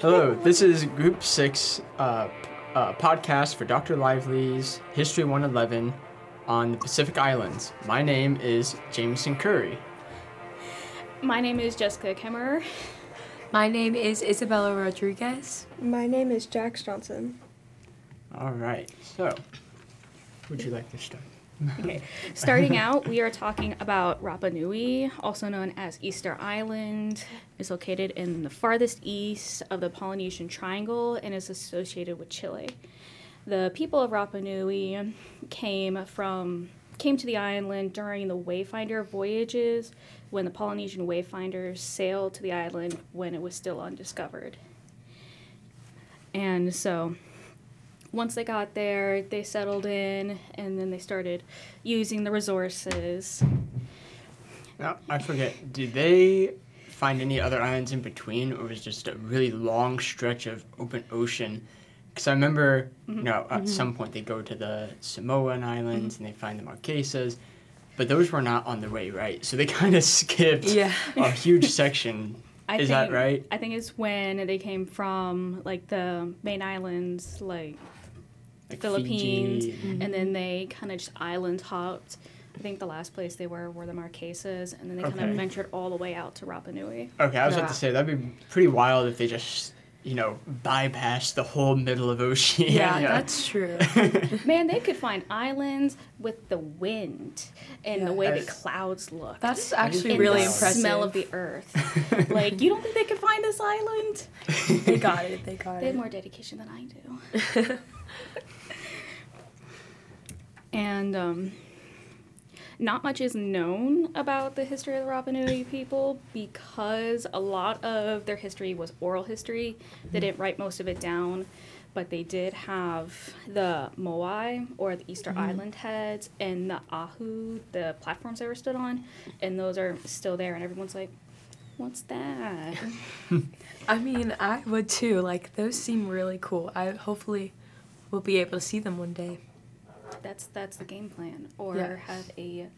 Hello, this is Group 6 uh, uh, podcast for Dr. Lively's History 111 on the Pacific Islands. My name is Jameson Curry. My name is Jessica Kemmerer. My name is Isabella Rodriguez. My name is Jax Johnson. All right, so would you like to start? Okay. Starting out, we are talking about Rapa Nui, also known as Easter Island. It's located in the farthest east of the Polynesian Triangle and is associated with Chile. The people of Rapa Nui came from came to the island during the Wayfinder voyages when the Polynesian wayfinders sailed to the island when it was still undiscovered. And so once they got there, they settled in and then they started using the resources. Now, I forget, did they find any other islands in between, or was it just a really long stretch of open ocean? Because I remember, you mm-hmm. know, at mm-hmm. some point they go to the Samoan Islands mm-hmm. and they find the Marquesas, but those were not on the way, right? So they kind of skipped Yeah. a huge section. I Is think, that right? I think it's when they came from like the main islands, like Like Philippines, Fiji. and then mm-hmm. they kind of just island hopped. I think the last place they were were the Marquesas, and then they kind of ventured all the way out to Rapa Nui. Okay, I was about to say that'd be pretty wild if they just, you know, bypassed the whole middle of ocean. Yeah, that's true. Man, they could find islands with the wind and the way the clouds look. That's actually and really the impressive. smell of the earth. like, you don't think they could find this island? they got it. They got it. They have more dedication than I do. and um, not much is known about the history of the Rapa Nui people because a lot of their history was oral history. They didn't write most of it down, but they did have the Moai or the Easter Island heads and the Ahu, the platforms they were stood on, and those are still there. And everyone's like, "What's that?" I mean, I would too. Like those seem really cool. I hopefully will be able to see them one day. That's that's the game plan. Or Yes. have a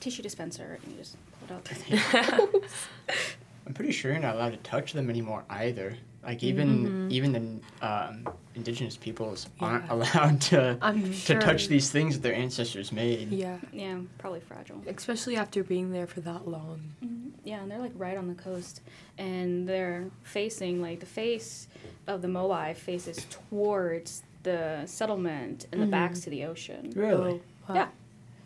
tissue dispenser and you just pull it out. I'm pretty sure you're not allowed to touch them anymore either. Like even even the um, indigenous peoples aren't allowed to I'm to sure. touch these things that their ancestors made. Yeah, yeah, probably fragile. especially after being there for that long. Yeah, and they're like right on the coast, and they're facing like the face of the Moai faces towards the settlement, and the backs mm-hmm. to the ocean. Really? Oh, wow. Yeah,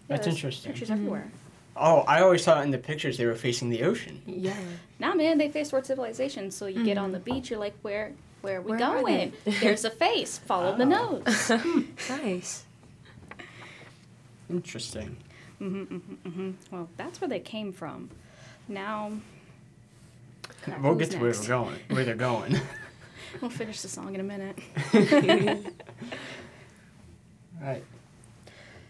That's there's interesting. Pictures mm-hmm. everywhere. Oh, I always thought in the pictures they were facing the ocean. Yeah. Nah, man, they face towards civilization. So you get on the mm-hmm. beach, you're like, where, where are we Where going? they? There's a face. Follow the Oh. nose. Hmm. Nice. Interesting. Well, that's where they came from. Now Crap, we'll get to where next? we're going. Where they're going. we'll finish the song in a minute. right.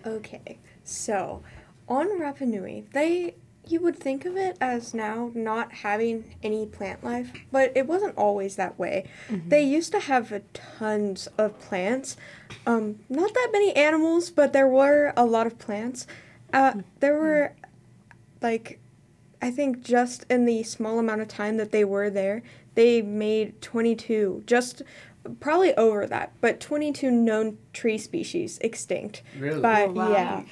Okay, so on Rapa Nui, they you would think of it as now not having any plant life, but it wasn't always that way. They used to have a tons of plants, um, not that many animals, but there were a lot of plants. Uh, there were like I think just in the small amount of time that they were there, they made 22, just probably over that, but 22 known tree species extinct. Really? But Oh, wow. yeah,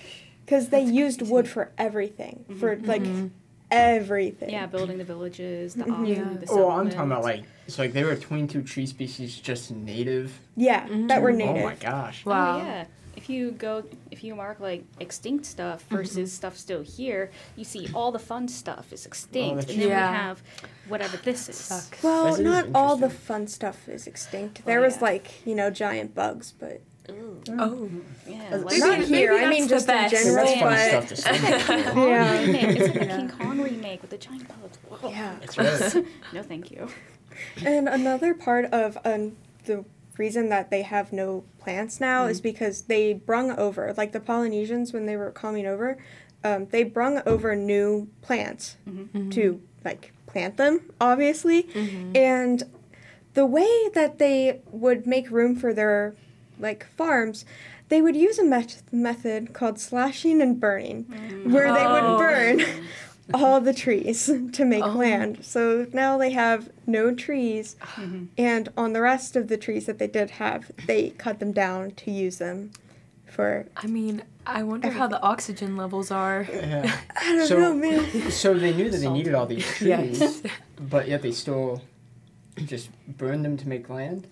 because they used wood for everything, mm-hmm. for mm-hmm. like mm-hmm. everything. Yeah, building the villages, the Mhm. Ahu, Yeah. the Oh, I'm talking about like so like they were 22 tree species just native. Yeah, that were native. Oh my gosh. Wow. Oh, yeah. If you go, if you mark like extinct stuff versus stuff still here, you see all the fun stuff is extinct, that's and then Yeah. we have whatever this is. Sucks. Well, This is not all the interesting. fun stuff is extinct. Oh, There was yeah. like you know giant bugs, but Oh. Yeah, Not like, not maybe here. I mean, that's just in best. There general. was fun but stuff to say. Kong Yeah. remake. It's like the Yeah. King Kong remake with the giant bugs. Whoa. yeah. That's right. No, thank you. And another part of um, the reason that they have no plants now is mm. because they brung over, like the Polynesians when they were coming over, um, they brung over new plants mm-hmm. to like plant them, obviously. Mm-hmm. And the way that they would make room for their like farms, they would use a met- method called slashing and burning, mm. where they Oh. would burn all the trees to make Oh. land. So now they have no trees, mm-hmm. and on the rest of the trees that they did have, they cut them down to use them for. I mean, I wonder how the oxygen levels are. Yeah. I don't So- know, man. So they knew that they needed all these trees, Yes. but yet they still just burned them to make land.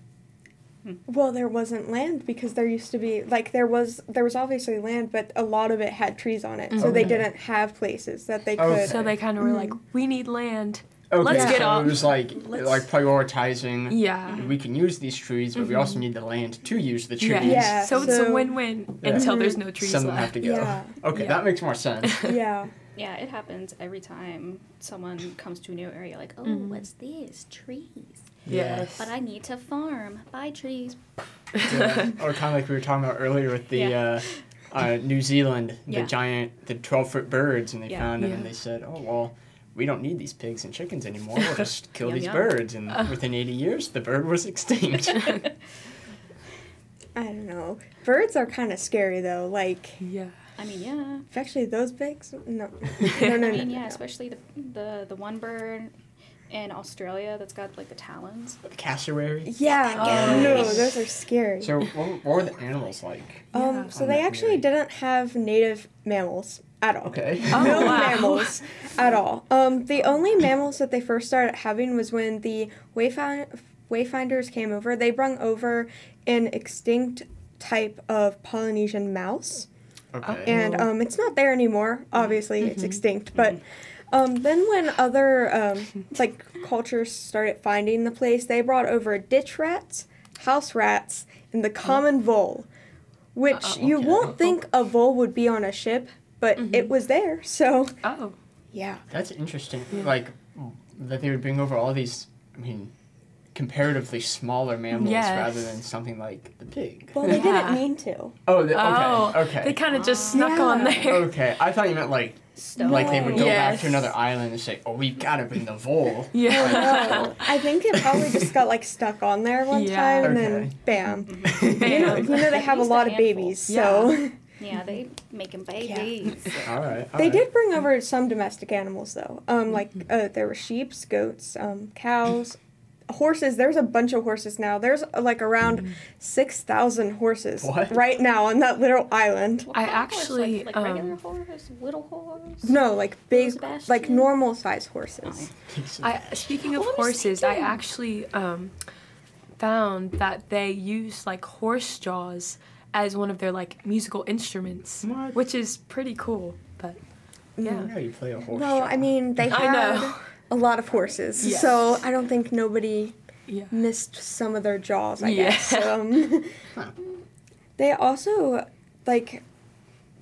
Mm-hmm. Well, there wasn't land because there used to be like there was there was obviously land, but a lot of it had trees on it, so they mm-hmm. didn't have places that they oh. could. Okay. So they kind of were like, mm-hmm. we need land. Okay, Let's get so off- it was like let's- like prioritizing. Yeah. We can use these trees, but we also need the land to use the trees. Yeah. Yeah, So it's a win-win Yeah. until there's no trees Some of them left. have to go. Yeah. Okay, Yeah. that makes more sense. yeah. Yeah, it happens every time someone comes to a new area. Like, oh, what's this? Trees. Yes. But I need to farm. Buy trees. Yeah. or kind of like we were talking about earlier with the Yeah. uh, uh, New Zealand, the Yeah. giant, the 12 foot birds, and they Yeah. found them Yeah. and they said, oh, well, we don't need these pigs and chickens anymore. We'll just kill Yum, these yum. birds. And within 80 years, the bird was extinct. I don't know. Birds are kind of scary though. Like, yeah. I mean, yeah. especially those pigs. No, no, no, no. I mean, yeah, no. especially the, the the one bird in Australia that's got like the talons. the cassowary. Yeah, Oh. no, those are scary. So, what, what were the animals like? um, Yeah. so they actually theory. didn't have native mammals at all. Okay. Oh, no wow. mammals at all. Um, the only mammals that they first started having was when the wayfind- wayfinders came over. They brung over an extinct type of Polynesian mouse, Okay. and um, it's not there anymore. Obviously, it's extinct. But um, then when other um, like cultures started finding the place, they brought over ditch rats, house rats, and the common vole, which Uh, you okay. won't think a vole would be on a ship, but it was there. So Oh. yeah. That's interesting. Like, that they would bring over all these, I mean, comparatively smaller mammals Yes. rather than something like the pig. Well, they Yeah. didn't mean to. Oh, the, okay. Oh. okay. They kind of just snuck on there. Okay, I thought you meant like Stuff. like they would go back to another island and say, "Oh, we've got to bring the vole." Yeah. No, I think it probably just got like stuck on there one Yeah. time, and then bam. You know, Bam. you know they have a least a lot of handful. babies, so Yeah, they making babies. All right. all they right. did bring over some domestic animals though. Um, like uh, there were sheep, goats, um, cows, horses. There's a bunch of horses now. There's uh, like around six thousand horses What? right now on that little island. What I kind of horse? actually, like, like regular um, horse, little horse. No, like big, Sebastian? like normal size horses. I speaking of Well, let me see horses, I actually um, found that they use like horse jaws as one of their like musical instruments, What? which is pretty cool. But yeah, Yeah, you play a horse. No, I mean they I know. A lot of horses, Yes. so I don't think nobody yeah, missed some of their jaws. I Yeah. guess. Um, they also like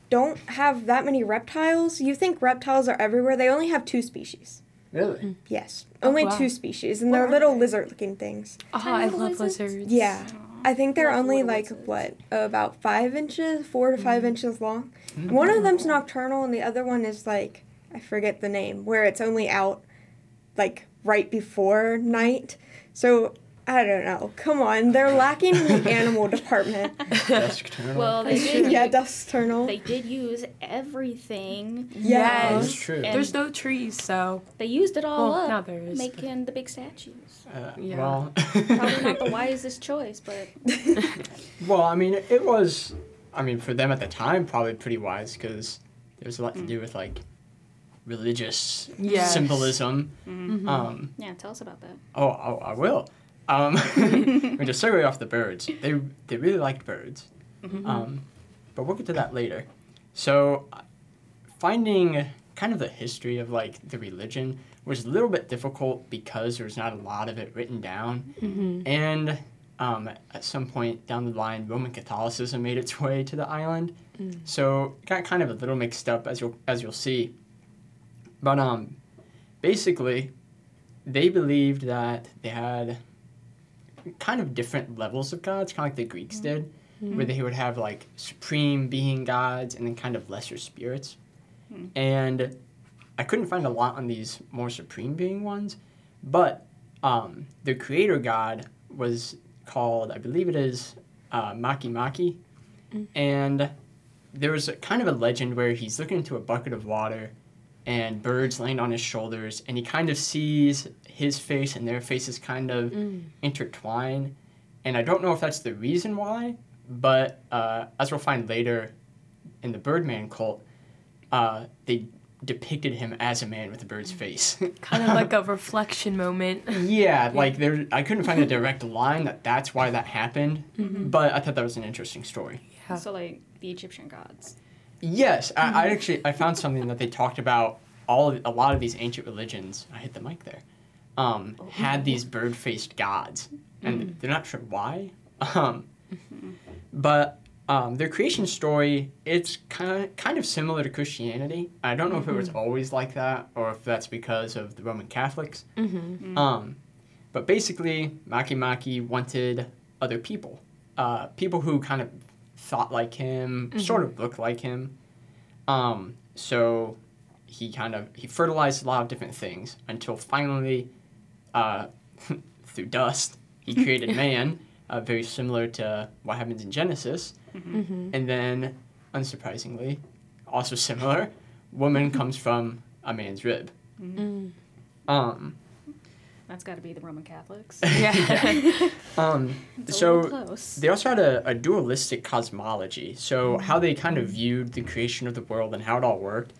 don't have that many reptiles. You think reptiles are everywhere? They only have two species. Really? Yes, Oh, only wow. two species, and What they're little they? lizard-looking things. oh, Tiny I love lizards? lizards. Yeah. I think they're Love only like lizards. what about five inches, four to Mm. five inches long. Mm. One of them's nocturnal, and the other one is like I forget the name, where it's only out like right before night. So I don't know. Come on, they're lacking in the animal department. Dusk turtle. Well, they That's did. true. yeah, nocturnal. They did use everything. Yeah. That's Yes. true. And- There's no trees, so They used it all well, up, now there is. but- making the big statues. Uh, Yeah. Well, Probably not the wisest choice, but well, I mean, it was. I mean, for them at the time, probably pretty wise because there was a lot to do with like religious Yes. symbolism. Mhm. Um, yeah, tell us about that. oh, oh, I will. Um, we just segue off the birds. They they really liked birds. Um, but we'll get to that later. So, uh, finding kind of the history of like the religion was a little bit difficult because there was not a lot of it written down, Mhm. and um, at some point down the line, Roman Catholicism made its way to the island. Mm. So it got kind of a little mixed up as you'll as you'll see. But um, basically, they believed that they had kind of different levels of gods, kind of like the Greeks did, where they would have like supreme being gods and then kind of lesser spirits. And I couldn't find a lot on these more supreme being ones, but um, the creator god was called, I believe it is uh, Makemake, and there was a, kind of a legend where he's looking into a bucket of water, and birds land on his shoulders, and he kind of sees his face and their faces kind of intertwine. And I don't know if that's the reason why, but uh, as we'll find later in the Birdman cult, uh, they depicted him as a man with a bird's face. Kind of like a reflection moment. yeah, like there, I couldn't find a direct line that that's why that happened, Mm-hmm. but I thought that was an interesting story. Yeah. So like the Egyptian gods. Yes, I, I actually I found something that they talked about. All of, a lot of these ancient religions. I hit the mic there. Um, had these bird-faced gods, and they're not sure why. Um, but um, their creation story it's kind of kind of similar to Christianity. I don't know if it was always like that or if that's because of the Roman Catholics. Mm-hmm. Um, but basically, Makemake wanted other people, uh, people who kind of thought like him, sort of looked like him. Um, so he kind of he fertilized a lot of different things until finally, uh, through dust, he created man, uh, very similar to what happens in Genesis. Mm-hmm. And then, unsurprisingly, also similar, woman comes from a man's rib. Mm. Um, That's got to be the Roman Catholics. Yeah. um, It's so they also had a, a dualistic cosmology. So how they kind of viewed the creation of the world and how it all worked.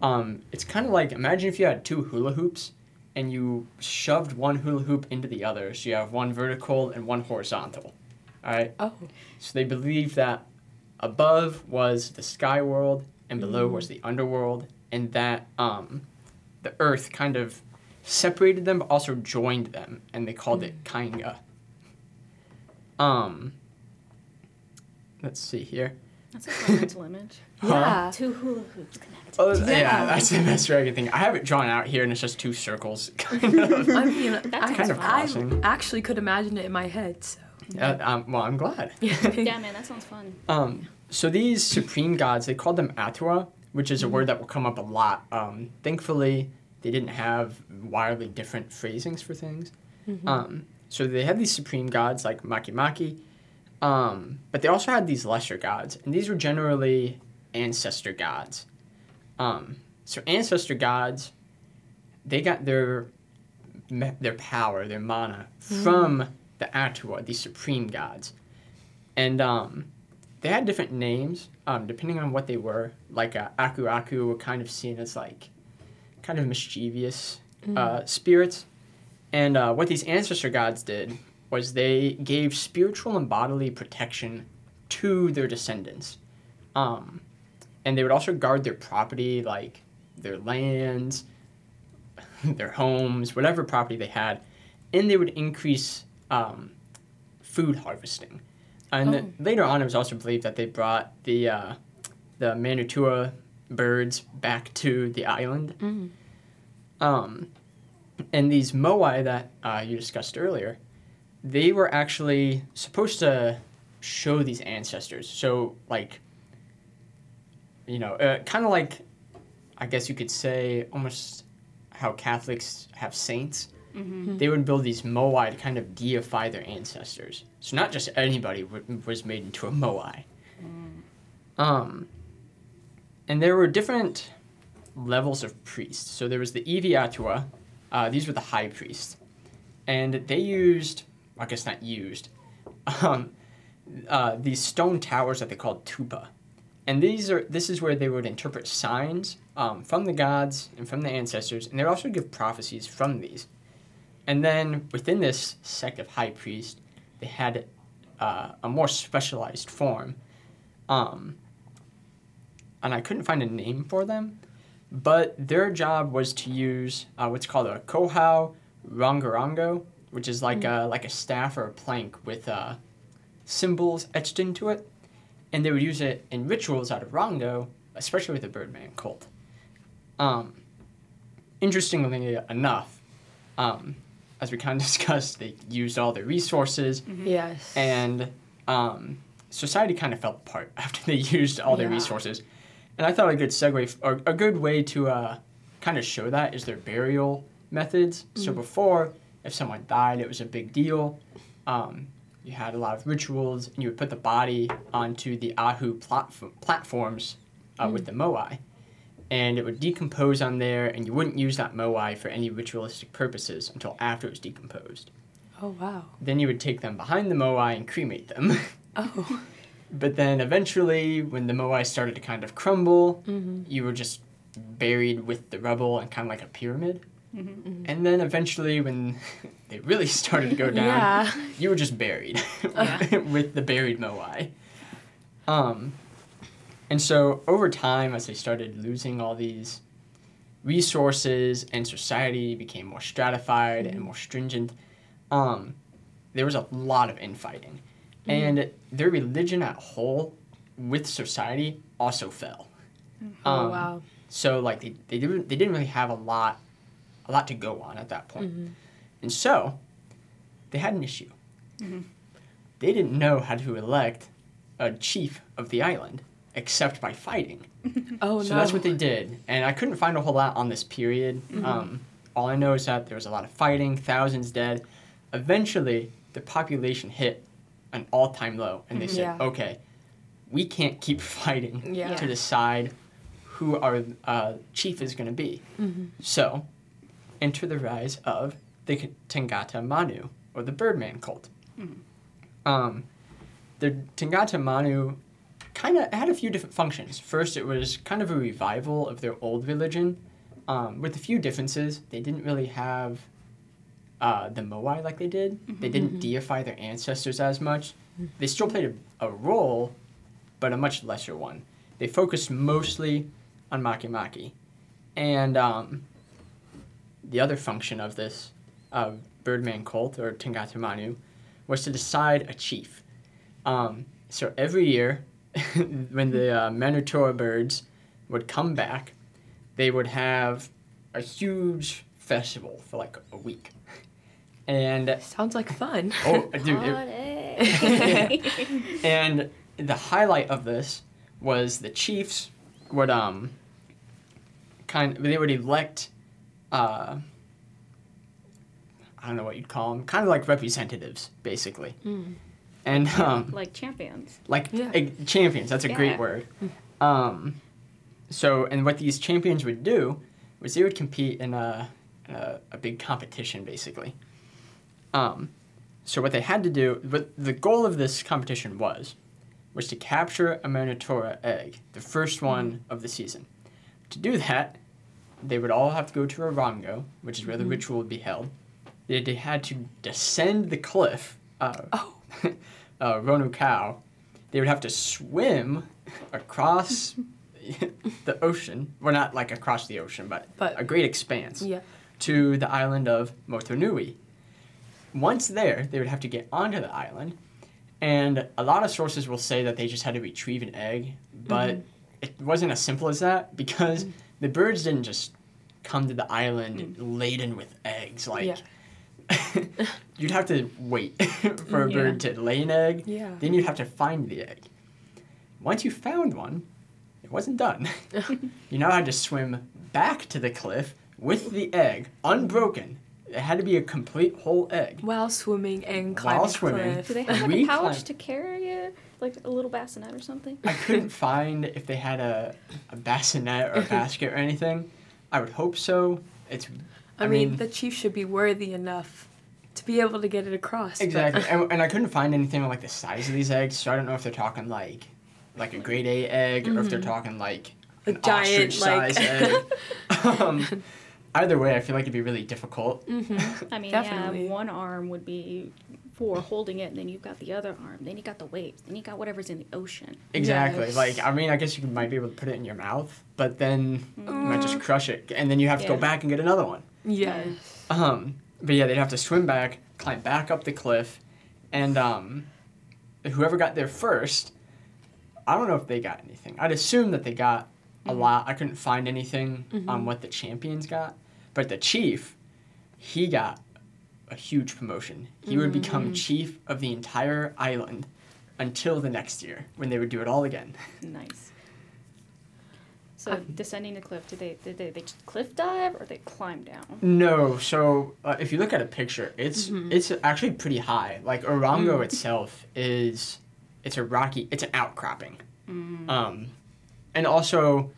Um, it's kind of like imagine if you had two hula hoops and you shoved one hula hoop into the other. So you have one vertical and one horizontal. All right. oh. So they believed that above was the sky world and below was the underworld, and that um, the earth kind of separated them but also joined them, and they called it Kainga. Um, let's see here. That's a cool mental image. Yeah. Two hula hoops connected. Oh, yeah. Yeah. that's the best way I can think. I have it drawn out here, and it's just two circles. Kind of. I mean, I, kind of crossing. I actually could imagine it in my head. So. Uh, um, well, I'm glad. yeah, man, that sounds fun. Um, so these supreme gods, they called them Atua, which is a word that will come up a lot. Um, thankfully, they didn't have wildly different phrasings for things. Um, so they had these supreme gods like Makemake, um, but they also had these lesser gods, and these were generally ancestor gods. Um, so ancestor gods, they got their their power, their mana from the Atua, these supreme gods, and um, they had different names um, depending on what they were. Like uh, Aku Aku were kind of seen as like kind of mischievous uh, spirits, and uh, what these ancestor gods did was they gave spiritual and bodily protection to their descendants, um, and they would also guard their property, like their lands, their homes, whatever property they had, and they would increase um, food harvesting. And Oh. later on, it was also believed that they brought the uh, the Manutara birds back to the island. Mm. Um, and these moai that uh, you discussed earlier, they were actually supposed to show these ancestors. So, like, you know, uh, kind of like, I guess you could say, almost how Catholics have saints. They would build these moai to kind of deify their ancestors. So not just anybody w- was made into a moai. Um, and there were different levels of priests. So there was the Iviatua. Uh, these were the high priests, and they used, I guess not used, um, uh, these stone towers that they called tupa. And these are this is where they would interpret signs um, from the gods and from the ancestors, and they also give prophecies from these. And then within this sect of high priest, they had uh, a more specialized form. Um, and I couldn't find a name for them, but their job was to use uh, what's called a kohau rongorongo, which is like a like a staff or a plank with uh, symbols etched into it, and they would use it in rituals out of Rango, especially with the Birdman cult. Um, interestingly enough, um, as we kind of discussed, they used all their resources, Yes. and um, society kind of fell apart after they used all their Yeah. resources. And I thought a good segue, or a good way to uh, kind of show that is their burial methods. So before, if someone died, it was a big deal. Um, you had a lot of rituals, and you would put the body onto the Ahu platf- platforms uh, with the moai. and it would decompose on there, and you wouldn't use that moai for any ritualistic purposes until after it was decomposed. Oh wow. Then you would take them behind the moai and cremate them. Oh. but then eventually, when the moai started to kind of crumble, Mm-hmm. you were just buried with the rubble and kind of like a pyramid. Mm-hmm. And then eventually, when they really started to go down, Yeah. you were just buried Yeah. with the buried moai. Um, and so over time, as they started losing all these resources and society became more stratified and more stringent, um, there was a lot of infighting. And their religion at whole with society also fell. Oh Um, wow. So like they, they didn't they didn't really have a lot a lot to go on at that point. And so they had an issue. They didn't know how to elect a chief of the island except by fighting. Oh so no. that's what they did. And I couldn't find a whole lot on this period. Um, all I know is that there was a lot of fighting, thousands dead. Eventually, the population hit an all-time low, and they said, Yeah. "Okay, we can't keep fighting Yeah. to decide who our uh, chief is going to be." So, enter the rise of the K- Tangata Manu, or the Birdman cult. Um, the Tangata Manu kind of had a few different functions. First, it was kind of a revival of their old religion, um, with a few differences. They didn't really have uh, the Moai like they did. They didn't deify their ancestors as much. They still played a, a role, but a much lesser one. They focused mostly on Makemake. And um, the other function of this uh, Birdman cult, or Tangata Manu, was to decide a chief. Um, so every year, when the uh, Manutara birds would come back, they would have a huge festival for like a week. And Sounds like fun. oh, dude, it, and the highlight of this was the Chiefs would um kind they would elect uh I don't know what you'd call them, kind of like representatives, basically. And um, like champions. like Yeah. eh, champions, that's a Yeah. great word. Um, so, and what these champions would do was they would compete in a, in a, a big competition, basically. Um, so what they had to do, what the goal of this competition was, was to capture a Manutara egg, the first one of the season. To do that, they would all have to go to Orongo, which is where the ritual would be held. They, had to descend the cliff, uh, Oh. uh, Rano Kau. They would have to swim across the ocean. Well, not like across the ocean, but, But- a great expanse Yeah. to the island of Motu Nui. Once there, they would have to get onto the island, and a lot of sources will say that they just had to retrieve an egg, but mm-hmm. it wasn't as simple as that because mm-hmm. the birds didn't just come to the island mm. laden with eggs. Like, you'd have to wait for a Yeah. bird to lay an egg, Yeah. then you'd have to find the egg. Once you found one, it wasn't done. you now had to swim back to the cliff with the egg, unbroken. It had to be a complete whole egg. While swimming and climbing While swimming. cliff. Do they have like a pouch climb- to carry it? Like a little bassinet or something? I couldn't find if they had a, a bassinet or a basket or anything. I would hope so. It's. I, mean, the chief should be worthy enough to be able to get it across. Exactly, and, and I couldn't find anything on like the size of these eggs, so I don't know if they're talking like, like a grade A egg, or if they're talking like A an giant, ostrich-size egg. um, either way, I feel like it'd be really difficult. I mean, Definitely. yeah, one arm would be for holding it, and then you've got the other arm. Then you got the waves. Then you got whatever's in the ocean. Exactly. Yes. Like I mean, I guess you might be able to put it in your mouth, but then you might just crush it, and then you have to go back and get another one. Yes. Um, but yeah, they'd have to swim back, climb back up the cliff, and um, whoever got there first, I don't know if they got anything. I'd assume that they got a lot. I couldn't find anything on what the champions got, but the chief, he got a huge promotion. He would become chief of the entire island until the next year when they would do it all again. Nice. So descending the cliff, did they did they, they cliff dive or they climb down? No, so uh, if you look at a picture, it's it's actually pretty high. Like Orongo itself is, it's a rocky, it's an outcropping, um, and also,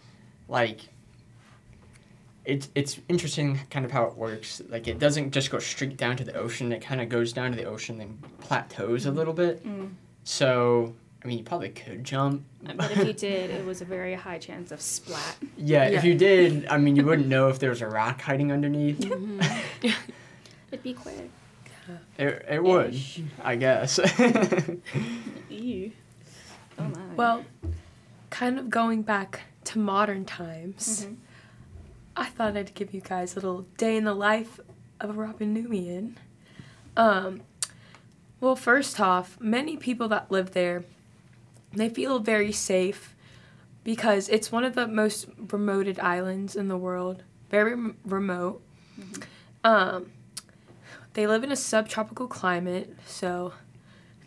like, it's it's interesting kind of how it works. Like it doesn't just go straight down to the ocean. It kind of goes down to the ocean and plateaus a little bit. Mm. So I mean, you probably could jump. But if you did, it was a very high chance of splat. Yeah, Yeah. if you did, I mean, you wouldn't know if there was a rock hiding underneath. It'd be quick. It, it would, Ish. I guess. Ew. Oh my. Well, kind of going back to modern times, Mhm. I thought I'd give you guys a little day in the life of a Rapanuian. Um, well, first off, many people that live there, they feel very safe because it's one of the most remoted islands in the world, very rem- remote. Um, they live in a subtropical climate, so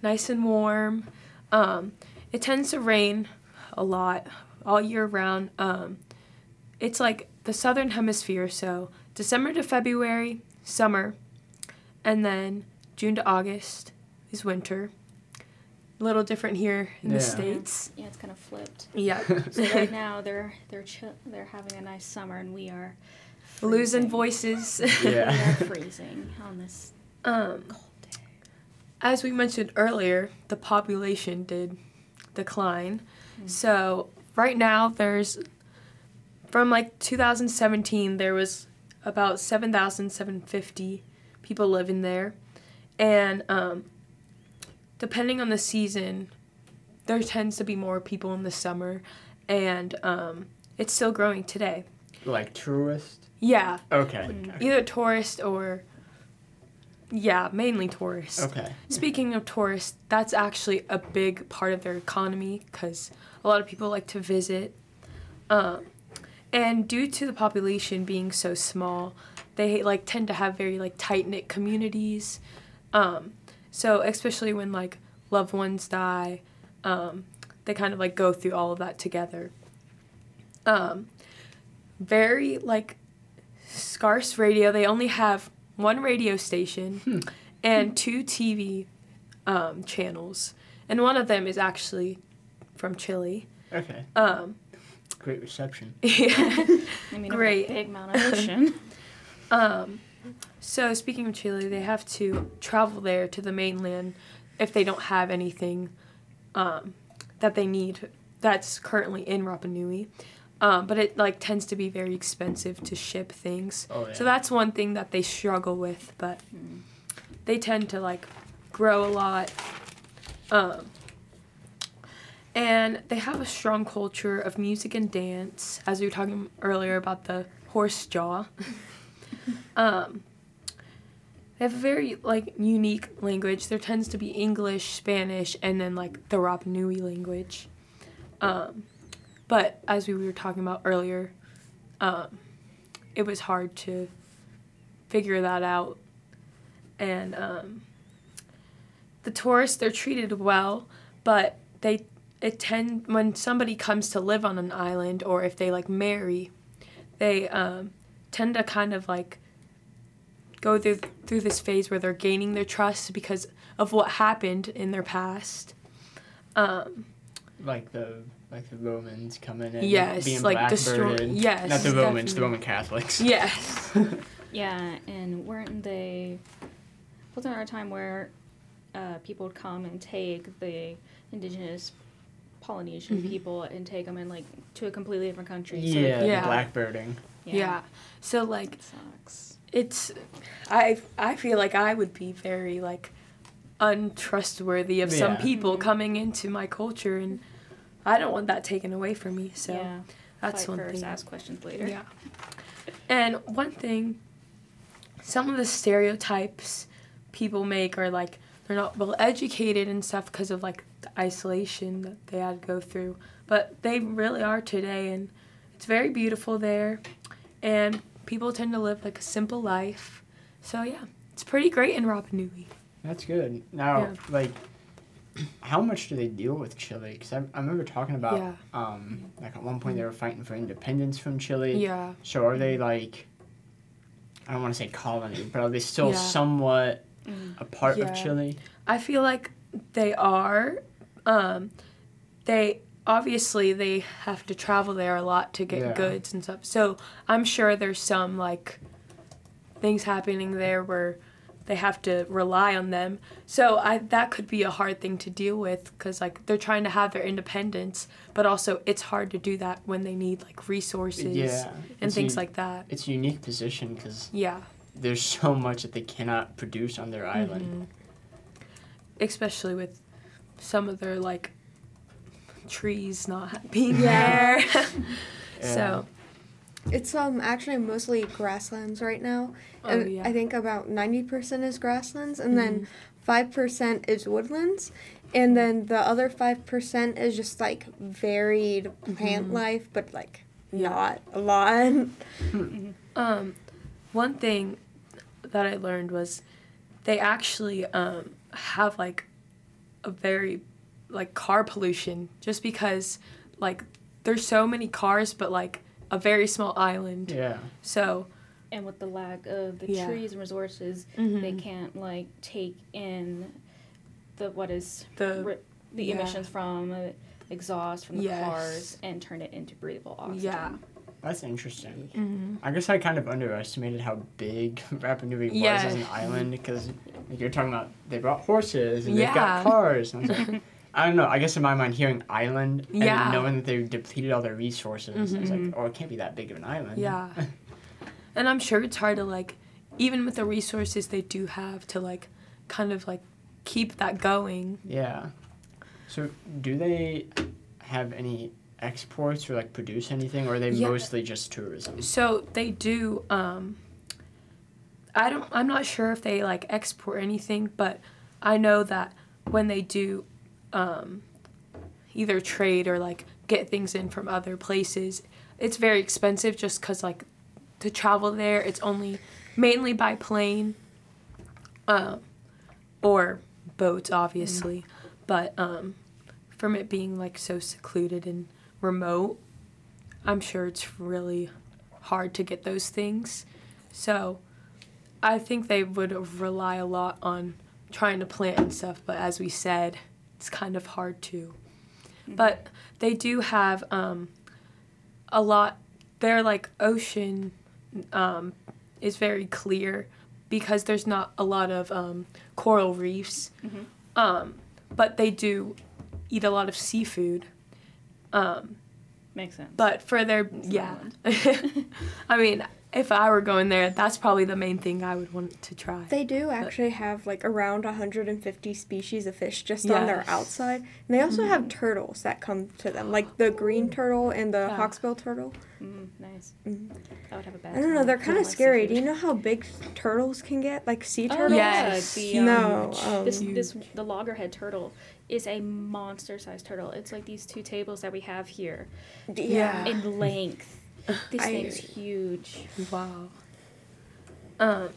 nice and warm. Um, it tends to rain a lot all year round. Um, it's like the southern hemisphere, so December to February, summer, and then June to August is winter. A little different here in Yeah. the states. yeah, it's kind of flipped. Yeah, So right now they're they're chill, they're having a nice summer, and we are losing voices. Yeah. we are freezing on this um, cold day. as we mentioned earlier, the population did decline. So right now there's from like 2017 there was about 7,750 people living there, and um, depending on the season, there tends to be more people in the summer, and um, it's still growing today. like tourist. Yeah, Okay. Mm. either tourist or yeah, mainly tourists. Okay. Speaking of tourists, that's actually a big part of their economy because a lot of people like to visit. Um, and due to the population being so small, they like tend to have very like tight knit communities. Um, so especially when like loved ones die, um, they kind of like go through all of that together. Um, very like scarce radio. They only have one radio station and two TV um, channels, and one of them is actually from Chile. Okay. Um, Great reception. yeah. I mean, Great. a big amount of ocean. Um, so speaking of Chile, they have to travel there to the mainland if they don't have anything um, that they need that's currently in Rapa Nui. Um, but it like tends to be very expensive to ship things. Oh yeah. So that's one thing that they struggle with, but they tend to like grow a lot. Um, and they have a strong culture of music and dance, as we were talking earlier about the horse jaw. um, they have a very like unique language. There tends to be English, Spanish, and then like the Rapa Nui language. Um, but as we were talking about earlier, um, it was hard to figure that out. And um, the tourists, they're treated well, but they it tend when somebody comes to live on an island or if they like marry, they um, tend to kind of like go through through this phase where they're gaining their trust because of what happened in their past. Um, like the like the Romans coming in. Yes, Being like destroy- blackbirded. yes, Not the Romans, the. Roman Catholics. yes. Yeah, and weren't they? Wasn't there a time where uh, people would come and take the indigenous Polynesian Mhm. people and take them in like to a completely different country? so Yeah, they- Yeah. the blackbirding. yeah. So like It sucks. it's I I feel like I would be very like untrustworthy of some Yeah. people Mhm. coming into my culture and I don't want that taken away from me. So yeah, that's fight one first, thing. ask questions later. Yeah. And one thing some of the stereotypes people make are like they're not well educated and stuff because of like the isolation that they had to go through. But they really are today and it's very beautiful there and people tend to live like a simple life. So yeah, it's pretty great in Rapa Nui. That's good. Now, Yeah. like, how much do they deal with Chile? Because I, I remember talking about, Yeah. um, like at one point they were fighting for independence from Chile. Yeah. So are they like, I don't want to say colony, but are they still Yeah. somewhat Mm. a part of Chile? I feel like they are. Um, they obviously they have to travel there a lot to get Yeah. goods and stuff. So I'm sure there's some like things happening there where they have to rely on them. So I that could be a hard thing to deal with because like they're trying to have their independence, but also it's hard to do that when they need like resources Yeah. and It's things like that. It's a unique position because Yeah, there's so much that they cannot produce on their island. Mm-hmm. especially with some of their like trees not being Yeah. there. So It's um actually mostly grasslands right now. Oh, And yeah. I think about 90% is grasslands and Mm-hmm. then 5% is woodlands. And then the other 5% is just like varied plant life, but like Mm-hmm. Yeah. not a lot. Um, one thing that I learned was they actually um, have like a very like car pollution just because like there's so many cars but like a very small island. Yeah. So And with the lack of the Yeah. trees and resources, Mhm. they can't like take in the what is the ri- the yeah. emissions from uh, exhaust from the Yes. cars and turn it into breathable oxygen. yeah. That's interesting. hmm I guess I kind of underestimated how big Rapa Nui was Yeah. as an island because like, you're talking about they brought horses and they've got cars. And I, was like, I don't know. I guess in my mind, hearing island and Yeah. knowing that they've depleted all their resources, I was like, oh, it can't be that big of an island. Yeah. and I'm sure it's hard to like even with the resources they do have to like kind of like keep that going. yeah. So do they have any exports or like produce anything, or are they Yeah. mostly just tourism? So they do. Um, I don't. I'm not sure if they like export anything, but I know that when they do, um, either trade or like get things in from other places, it's very expensive just because like to travel there, it's only mainly by plane, um, or boats, obviously, but um, from it being like so secluded and remote, I'm sure it's really hard to get those things. So I think they would rely a lot on trying to plant and stuff, but as we said, it's kind of hard to. But they do have um, a lot, their like ocean um, is very clear because there's not a lot of um, coral reefs. Mhm. Um, but they do eat a lot of seafood. Um, Makes sense. but for their It's yeah. I mean, if I were going there, that's probably the main thing I would want to try. They do actually have like around 150 species of fish just on their outside. And they also have turtles that come to them, like the green turtle and the Yeah. hawksbill turtle. mm, nice. Mhm. I would have a bad I don't know, they're kind of like scary. Do you know how big turtles can get? Like sea Oh, turtles? Yes. yeah, the, um, No. Um, this this the loggerhead turtle is a monster sized turtle. It's like these two tables that we have here yeah. in length. This I- thing's huge. Wow. Um,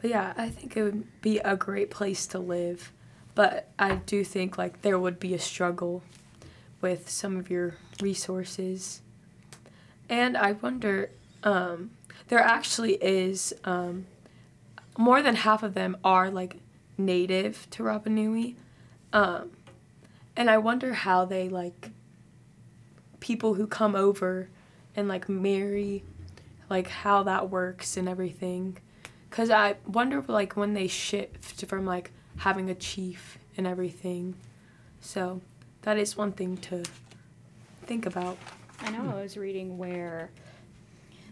but yeah, I think it would be a great place to live, but I do think like there would be a struggle with some of your resources, and I wonder. Um, there actually is um, more than half of them are like native to Rapa Nui, um, and I wonder how they like people who come over and like marry like how that works and everything. Because i wonder like when they shift from like having a chief and everything. So that is one thing to think about. I know I was reading where,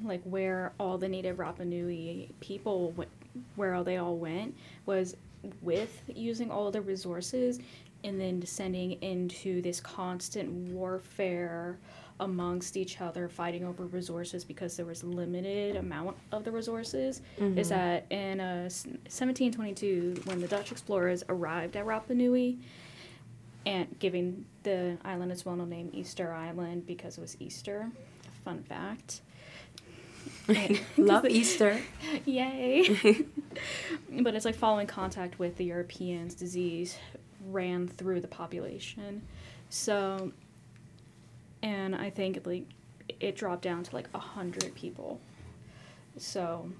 like, where all the native Rapa Nui people, where all they all went, was with using all the resources and then descending into this constant warfare amongst each other, fighting over resources because there was limited amount of the resources. Is that in uh, 1722, when the Dutch explorers arrived at Rapa Nui, and giving the island its well-known name Easter Island because it was Easter. Fun fact. Love easter Yay! but it's like following contact with the Europeans, disease ran through the population. So, and I think like it dropped down to like a hundred people. So,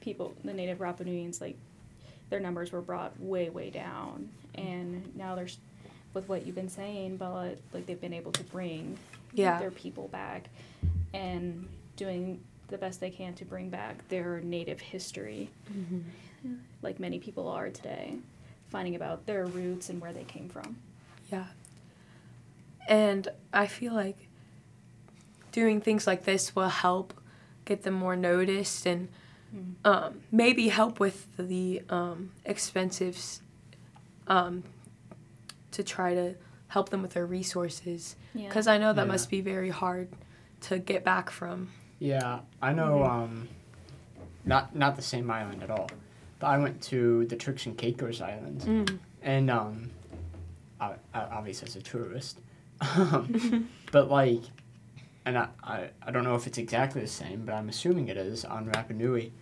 people, the native Rapa Nuians, like their numbers were brought way, way down, and now there's with what you've been saying, but like they've been able to bring Yeah. their people back and doing the best they can to bring back their native history, like many people are today, finding about their roots and where they came from. Yeah. And I feel like doing things like this will help get them more noticed and um, maybe help with the um, expensives um, to try to help them with their resources. Yeah. Because I know that Yeah. must be very hard to get back from. Yeah, I know. Mm-hmm. Um, not not the same island at all, but I went to the Turks and Caicos Islands, Mm. and um, I, I, obviously as a tourist, um, but like, and I, I I don't know if it's exactly the same, but I'm assuming it is on Rapa Nui.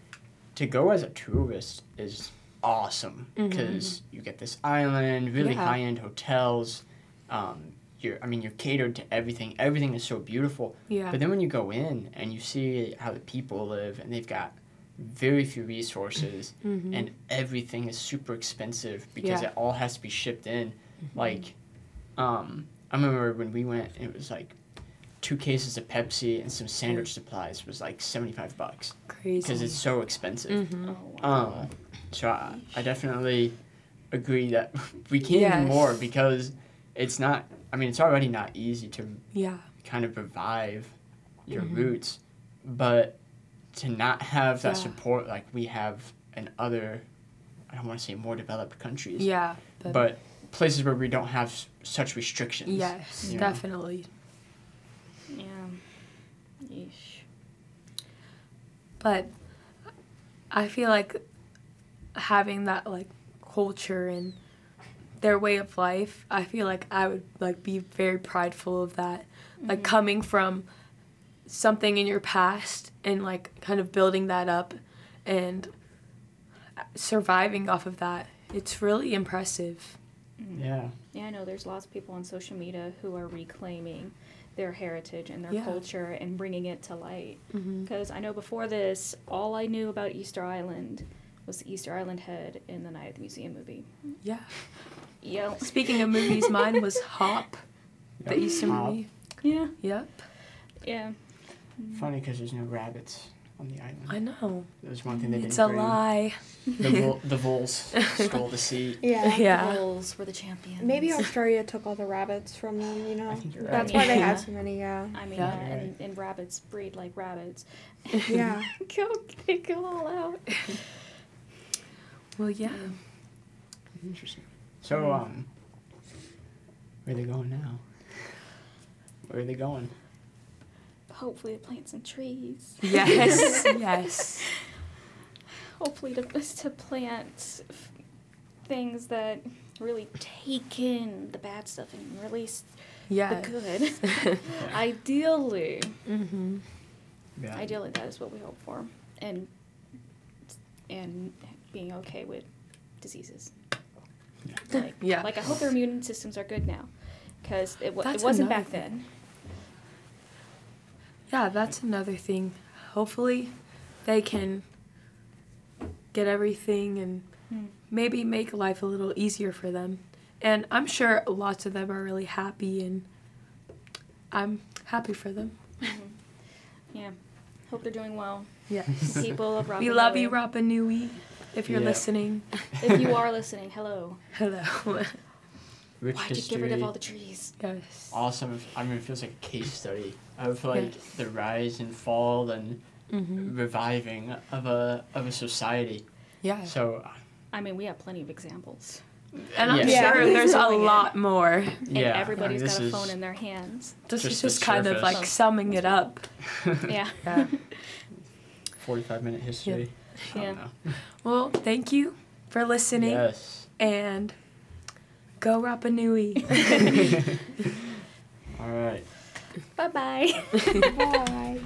To go as a tourist is awesome because you get this island, really Yeah. high end hotels. Um, you're, I mean, you're catered to everything. Everything is so beautiful. Yeah. But then when you go in and you see how the people live, and they've got very few resources, Mhm. and everything is super expensive because Yeah. it all has to be shipped in. Like, um, I remember when we went, it was like two cases of Pepsi and some sandwich supplies was like seventy five bucks Crazy. because it's so expensive. Mhm. Oh, wow. Um, so I, I definitely agree that we can do more because it's not. I mean, it's already not easy to Yeah. kind of revive your Mhm. roots, but to not have that Yeah. support like we have in other, I don't want to say more developed countries, Yeah. But, but places where we don't have s- such restrictions. yes, you know? definitely. yeah. Yeesh. but I feel like having that like culture and their way of life, I feel like I would like be very prideful of that. Like coming from something in your past and like kind of building that up and surviving off of that. It's really impressive. Yeah. Yeah, I know there's lots of people on social media who are reclaiming their heritage and their Yeah. culture and bringing it to light. Mhm. Because I know before this, all I knew about Easter Island was the Easter Island head in the Night at the Museum movie. Yeah. Yeah. Speaking of movies, mine was Hop, the Yep. Easter Hop. movie. Yeah. Yep. Yeah. Funny because there's no rabbits on the island. I know. There's one thing they It's didn't It's a bring. lie. The, vol- the voles stole the seat. Yeah. Yeah. The Bulls were the champions. Maybe Australia took all the rabbits from them, you know? I think you're right. That's why they Yeah. have so many, yeah. I mean, Yeah. and, and rabbits breed like rabbits. Yeah. go, they go all out. Well, yeah. Mm. Interesting. So, um, where are they going now? Where are they going? Hopefully, to plant some trees. Yes. yes. Hopefully, to to plant f- things that really take in the bad stuff and release Yeah. the good. yeah. Ideally, mm-hmm. Yeah. ideally, that is what we hope for, and and being okay with diseases. Like, Yeah. like I hope their immune systems are good now, because it, wa- it wasn't back thing. then. Yeah, that's another thing. Hopefully, they can get everything and Hmm. maybe make life a little easier for them. And I'm sure lots of them are really happy, and I'm happy for them. Yeah, hope they're doing well. Yes. People of Rapa we love you, Rapa Nui. If you're Yeah. listening, If you are listening, hello. hello. Rich Why'd you get rid of all the trees? yes. awesome. I mean, it feels like a case study of like Yes. the rise and fall and Mm-hmm. reviving of a of a society. Yeah. So, I mean, we have plenty of examples. And I'm Yeah. sure there's a lot more. And yeah, everybody's I mean, got a phone in their hands. This Just is just kind of like summing it up. Yeah. Yeah. Forty-five minute history. I Yeah. well, thank you for listening. Yes. And go Rapa Nui. All right. Bye bye. Bye.